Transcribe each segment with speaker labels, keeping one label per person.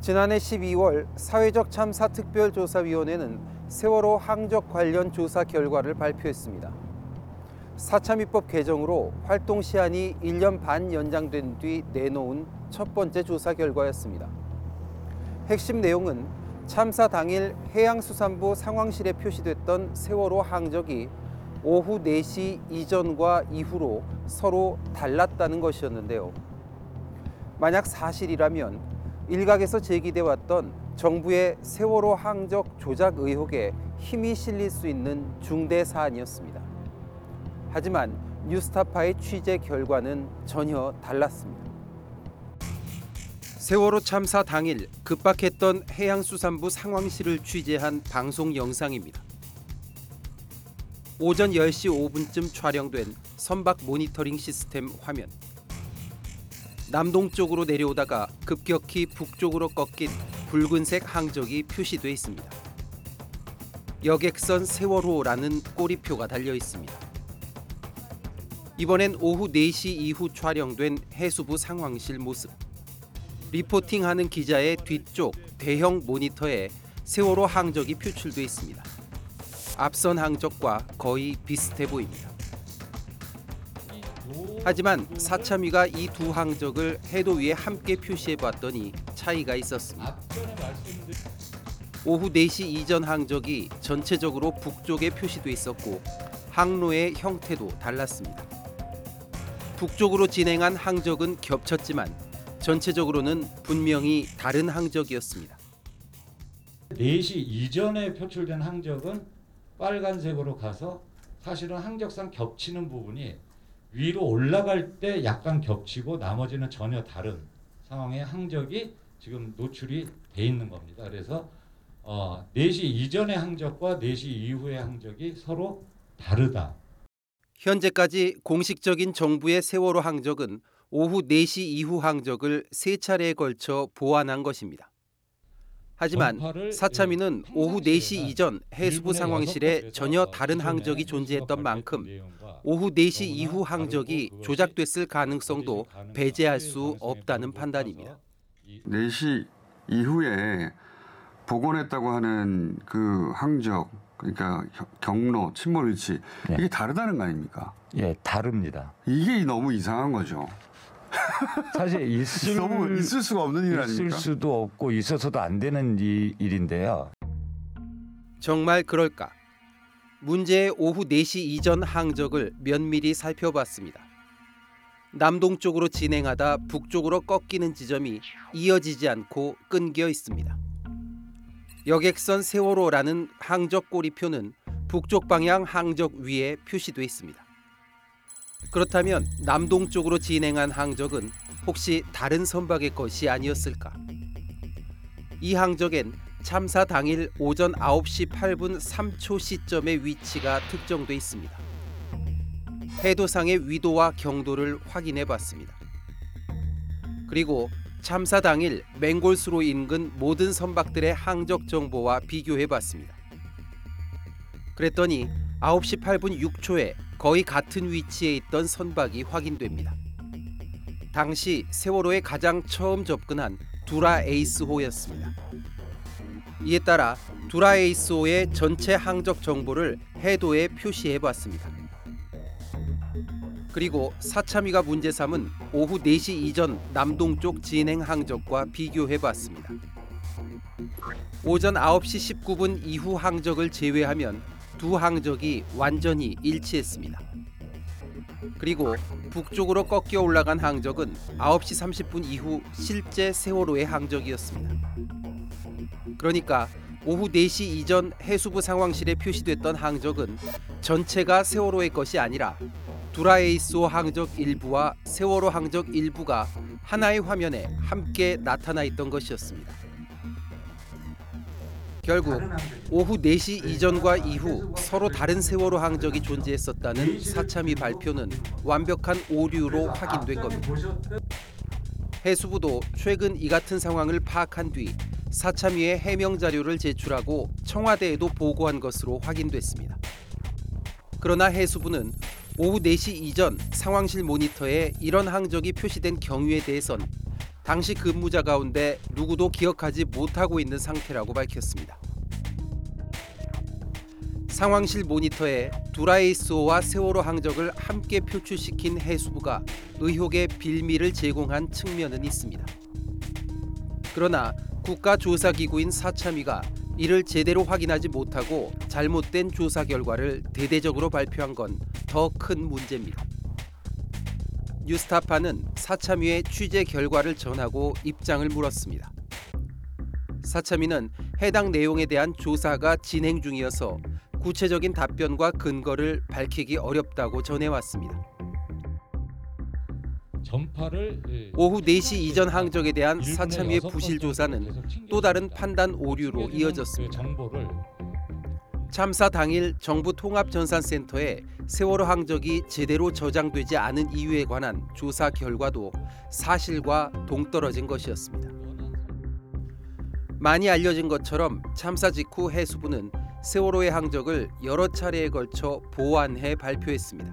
Speaker 1: 지난해 12월 사회적 참사 특별조사위원회는 세월호 항적 관련 조사 결과를 발표했습니다. 사참위법 개정으로 활동 시한이 1년 반 연장된 뒤 내놓은 첫 번째 조사 결과였습니다. 핵심 내용은 참사 당일 해양수산부 상황실에 표시됐던 세월호 항적이 오후 4시 이전과 이후로 서로 달랐다는 것이었는데요. 만약 사실이라면 일각에서 제기돼 왔던 정부의 세월호 항적 조작 의혹에 힘이 실릴 수 있는 중대 사안이었습니다. 하지만 뉴스타파의 취재 결과는 전혀 달랐습니다. 세월호 참사 당일 급박했던 해양수산부 상황실을 취재한 방송 영상입니다. 오전 10시 5분쯤 촬영된 선박 모니터링 시스템 화면. 남동쪽으로 내려오다가 급격히 북쪽으로 꺾인 붉은색 항적이 표시돼 있습니다. 여객선 세월호라는 꼬리표가 달려 있습니다. 이번엔 오후 4시 이후 촬영된 해수부 상황실 모습. 리포팅하는 기자의 뒤쪽 대형 모니터에 세월호 항적이 표출돼 있습니다. 앞선 항적과 거의 비슷해 보입니다. 하지만 사참위가 이 두 항적을 해도 위에 함께 표시해 봤더니 차이가 있었습니다. 오후 4시 이전 항적이 전체적으로 북쪽에 표시돼 있었고 항로의 형태도 달랐습니다. 북쪽으로 진행한 항적은 겹쳤지만 전체적으로는 분명히 다른 항적이었습니다.
Speaker 2: 4시 이전에 표출된 항적은 빨간색으로 가서 사실은 항적상 겹치는 부분이 위로 올라갈 때 약간 겹치고 나머지는 전혀 다른 상황의 항적이 지금 노출이 돼 있는 겁니다. 그래서 어, 4시 이전의 항적과 4시 이후의 항적이 서로 다르다.
Speaker 1: 현재까지 공식적인 정부의 세월호 항적은 오후 4시 이후 항적을 세 차례에 걸쳐 보완한 것입니다. 하지만
Speaker 2: 예,
Speaker 1: 오후
Speaker 2: 평상시에는
Speaker 1: 4시 이전 해수부 상황실에 전혀 다른 항적이 존재했던 만큼 오후 4시
Speaker 2: 너무나
Speaker 1: 이후 항적이 조작됐을 가능성도 배제할 수 없다는 판단입니다.
Speaker 2: 이
Speaker 3: 4시 이후에 복원했다고 하는 그 항적 그러니까 겨- 경로 침몰 위치
Speaker 4: 네.
Speaker 3: 이게 다르다는 거 아닙니까?
Speaker 4: 예, 다릅니다.
Speaker 3: 이게 너무 이상한 거죠.
Speaker 4: 사실 있을
Speaker 3: 너무 있을 수가 없는 일
Speaker 4: 있을
Speaker 3: 아닙니까?
Speaker 4: 수도 없고 있어서도 안 되는 이, 일인데요.
Speaker 1: 정말 그럴까? 문제의 오후 4시 이전 항적을 면밀히 살펴봤습니다. 남동쪽으로 진행하다 북쪽으로 꺾이는 지점이 이어지지 않고 끊겨 있습니다. 여객선 세월호라는 항적 꼬리표는 북쪽 방향 항적 위에 표시돼 있습니다. 그렇다면 남동쪽으로 진행한 항적은 혹시 다른 선박의 것이 아니었을까? 이 항적엔 참사 당일 오전 9시 8분 3초 시점의 위치가 특정돼 있습니다. 해도상의 위도와 경도를 확인해 봤습니다. 그리고 참사 당일 맹골수로 인근 모든 선박들의 항적 정보와 비교해 봤습니다. 그랬더니 9시 8분 6초에 거의 같은 위치에 있던 선박이 확인됩니다. 당시 세월호에 가장 처음 접근한 두라 에이스호였습니다. 이에 따라 두라 에이스호의 전체 항적 정보를 해도에 표시해 봤습니다. 그리고 사참위가 문제 삼은 오후 4시 이전 남동쪽 진행 항적과 비교해 봤습니다. 오전 9시 19분 이후 항적을 제외하면 두 항적이 완전히 일치했습니다. 그리고 북쪽으로 꺾여 올라간 항적은 9시 30분 이후 실제 세월호의 항적이었습니다. 그러니까 오후 4시 이전 해수부 상황실에 표시됐던 항적은 전체가 세월호의 것이 아니라 두라에이스호 항적 일부와 세월호 항적 일부가 하나의 화면에 함께 나타나 있던 것이었습니다. 결국 오후 4시 이전과 이후 서로 다른 세월호 항적이 존재했었다는 사참위 발표는 완벽한 오류로 확인된 겁니다. 해수부도 최근 이 같은 상황을 파악한 뒤 사참위에 해명 자료를 제출하고 청와대에도 보고한 것으로 확인됐습니다. 그러나 해수부는 오후 4시 이전 상황실 모니터에 이런 항적이 표시된 경위에 대해선 당시 근무자 가운데 누구도 기억하지 못하고 있는 상태라고 밝혔습니다. 상황실 모니터에 두라이스호와 세월호 항적을 함께 표출시킨 해수부가 의혹의 빌미를 제공한 측면은 있습니다. 그러나 국가조사기구인 사참위가 이를 제대로 확인하지 못하고 잘못된 조사 결과를 대대적으로 발표한 건 더 큰 문제입니다. 뉴스타파는 사참위의 취재 결과를 전하고 입장을 물었습니다. 사참위는 해당 내용에 대한 조사가 진행 중이어서 구체적인 답변과 근거를 밝히기 어렵다고 전해왔습니다.
Speaker 2: 예,
Speaker 1: 오후 4시 이전 항적에 대한 사참위의 부실
Speaker 2: 번
Speaker 1: 조사는 또 다른. 판단 오류로 이어졌습니다. 참사 당일 정부 통합전산센터에 세월호 항적이 제대로 저장되지 않은 이유에 관한 조사 결과도 사실과 동떨어진 것이었습니다. 많이 알려진 것처럼 참사 직후 해수부는 세월호의 항적을 여러 차례에 걸쳐 보완해 발표했습니다.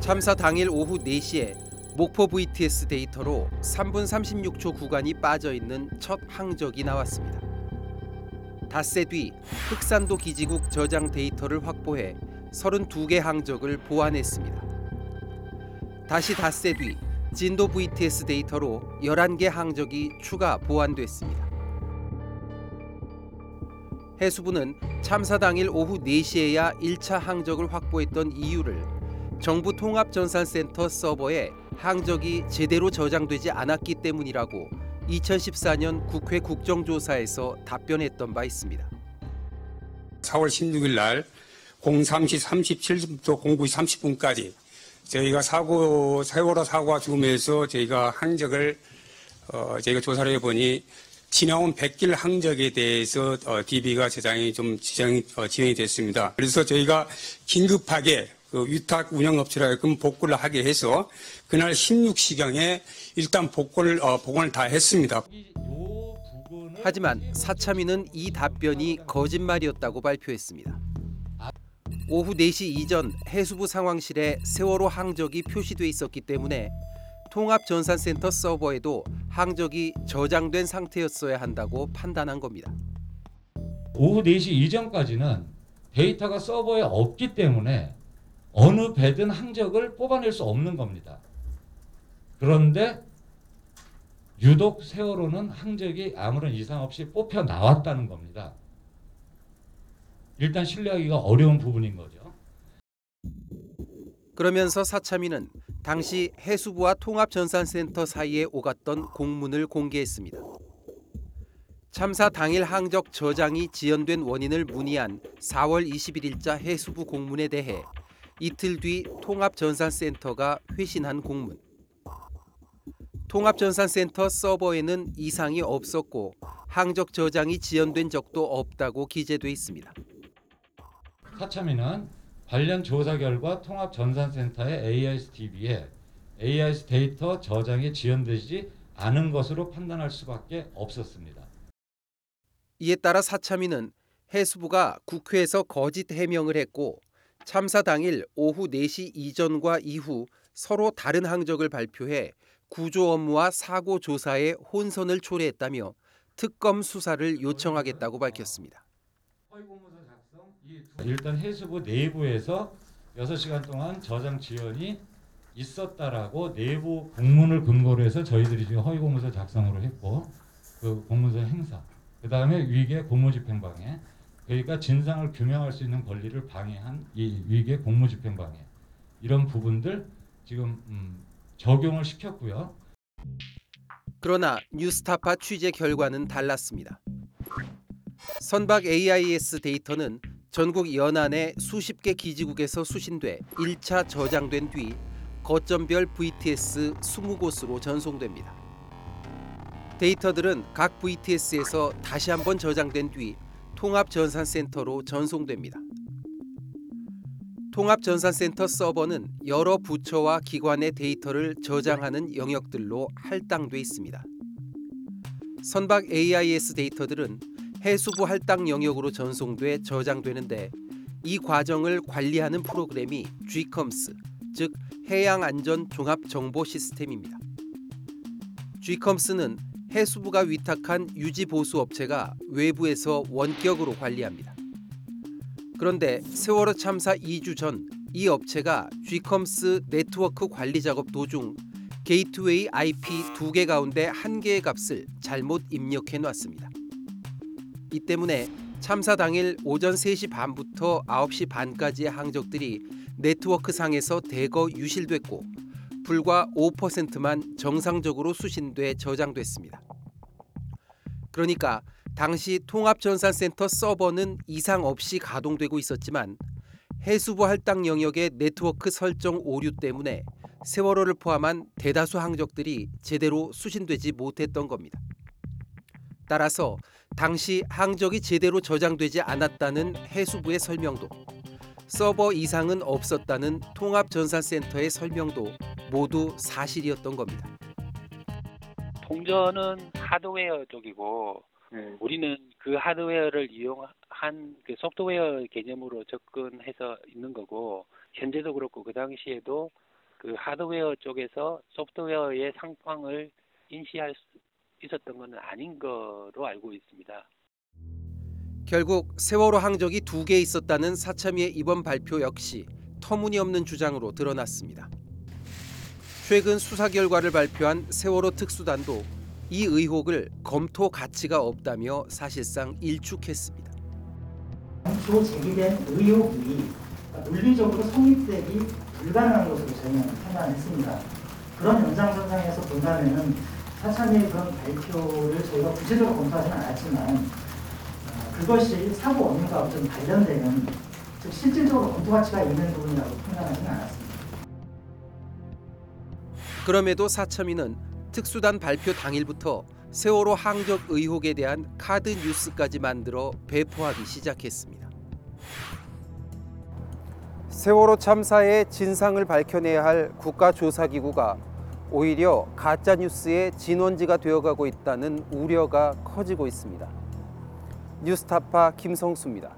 Speaker 1: 참사 당일 오후 4시에 목포 VTS 데이터로 3분 36초 구간이 빠져 있는 첫 항적이 나왔습니다. 닷새 뒤 흑산도 기지국 저장 데이터를 확보해 32개 항적을 보완했습니다. 다시 닷새 뒤 진도 VTS 데이터로 11개 항적이 추가 보완됐습니다. 해수부는 참사 당일 오후 4시에야 1차 항적을 확보했던 이유를 정부 통합전산센터 서버에 항적이 제대로 저장되지 않았기 때문이라고 2014년 국회 국정조사에서 답변했던 바 있습니다.
Speaker 5: 4월 16일 날 03시 37분부터 09시 30분까지 저희가 사고 세월호 사고가 죽으면서 저희가 항적을 어, 저희가 조사를 해보니 지나온 100길 항적에 대해서 어, DB가 저장이 좀 지정이 어, 진행이 됐습니다. 그래서 저희가 긴급하게 그 위탁 운영업체라끔 복구를 하게 해서 그날 16시경에 일단 복구를 어, 복원을 다 했습니다.
Speaker 1: 하지만 사참위는 이 답변이 거짓말이었다고 발표했습니다. 오후 4시 이전 해수부 상황실에 세월호 항적이 표시돼 있었기 때문에 통합전산센터 서버에도 항적이 저장된 상태였어야 한다고 판단한 겁니다.
Speaker 2: 오후 4시 이전까지는 데이터가 서버에 없기 때문에 어느 배든 항적을 뽑아낼 수 없는 겁니다. 그런데 유독 세월호는 항적이 아무런 이상 없이 뽑혀 나왔다는 겁니다. 일단 신뢰하기가 어려운 부분인 거죠.
Speaker 1: 그러면서 사참위는 당시 해수부와 통합전산센터 사이에 오갔던 공문을 공개했습니다. 참사 당일 항적 저장이 지연된 원인을 문의한 4월 21일자 해수부 공문에 대해 이틀 뒤 통합전산센터가 회신한 공문. 통합전산센터 서버에는 이상이 없었고 항적 저장이 지연된 적도 없다고 기재돼 있습니다.
Speaker 2: 사참위는 관련 조사 결과 통합전산센터의 AIS-DB에 AIS 데이터 저장이 지연되지 않은 것으로 판단할 수밖에 없었습니다.
Speaker 1: 이에 따라 사참위는 해수부가 국회에서 거짓 해명을 했고 참사 당일 오후 4시 이전과 이후 서로 다른 항적을 발표해 구조 업무와 사고 조사에 혼선을 초래했다며 특검 수사를 요청하겠다고 밝혔습니다.
Speaker 2: 일단 해수부 내부에서 6시간 동안 저장 지연이 있었다라고 내부 공문을 근거로 해서 저희들이 지금 허위 공문서 작성으로 했고 그 공문서 행사 그 다음에 위계 공무집행방해 그러니까 진상을 규명할 수 있는 권리를 방해한 이 위계 공무집행 방해 이런 부분들 지금 음, 적용을 시켰고요.
Speaker 1: 그러나 뉴스타파 취재 결과는 달랐습니다. 선박 AIS 데이터는 전국 연안의 수십 개 기지국에서 수신돼 1차 저장된 뒤 거점별 VTS 20곳으로 전송됩니다. 데이터들은 각 VTS에서 다시 한번 저장된 뒤 통합전산센터로 전송됩니다. 통합전산센터 서버는 여러 부처와 기관의 데이터를 저장하는 영역들로 할당돼 있습니다. 선박 AIS 데이터들은 해수부 할당 영역으로 전송돼 저장되는데 이 과정을 관리하는 프로그램이 GCOMS, 즉 해양 안전 종합 정보 시스템입니다. GICOMS는 해수부가 위탁한 유지 보수 업체가 외부에서 원격으로 관리합니다. 그런데 세월호 참사 2주 전 이 업체가 GICOMS 네트워크 관리 작업 도중 게이트웨이 IP 두 개 가운데 한 개의 값을 잘못 입력해 놨습니다. 이 때문에 참사 당일 오전 3시 반부터 9시 반까지의 항적들이 네트워크 상에서 대거 유실됐고 불과 5%만 정상적으로 수신돼 저장됐습니다. 그러니까 당시 통합전산센터 서버는 이상 없이 가동되고 있었지만 해수부 할당 영역의 네트워크 설정 오류 때문에 세월호를 포함한 대다수 항적들이 제대로 수신되지 못했던 겁니다. 따라서 당시 항적이 제대로 저장되지 않았다는 해수부의 설명도 서버 이상은 없었다는 통합전산센터의 설명도 모두 사실이었던 겁니다.
Speaker 6: 통전은 하드웨어 쪽이고 우리는 그 하드웨어를 이용한 그 소프트웨어 개념으로 접근해서 있는 거고 현재도 그렇고 그 당시에도 그 하드웨어 쪽에서 소프트웨어의 상황을 인시할 수 있었던 것은 아닌 거로 알고 있습니다.
Speaker 1: 결국 세월호 항적이 두 개 있었다는 사참위의 이번 발표 역시 터무니없는 주장으로 드러났습니다. 최근 수사 결과를 발표한 세월호 특수단도 이 의혹을 검토 가치가 없다며 사실상 일축했습니다.
Speaker 7: 당초 제기된 의혹이 물리적으로 성립되기 불가능한 것으로 저희는 판단했습니다. 그런 연장선상에서 본다면은 사참위의 그런 발표를 저희가 구체적으로 검토하지는 않았지만 어, 그것이 사고 원인과 좀 관련되는 즉 실질적으로 검토 가치가 있는 부분이라고 판단하지는 않았습니다.
Speaker 1: 그럼에도 사참위는 특수단 발표 당일부터 세월호 항적 의혹에 대한 카드 뉴스까지 만들어 배포하기 시작했습니다. 세월호 참사의 진상을 밝혀내야 할 국가조사기구가 오히려 가짜 뉴스의 진원지가 되어가고 있다는 우려가 커지고 있습니다. 뉴스타파 김성수입니다.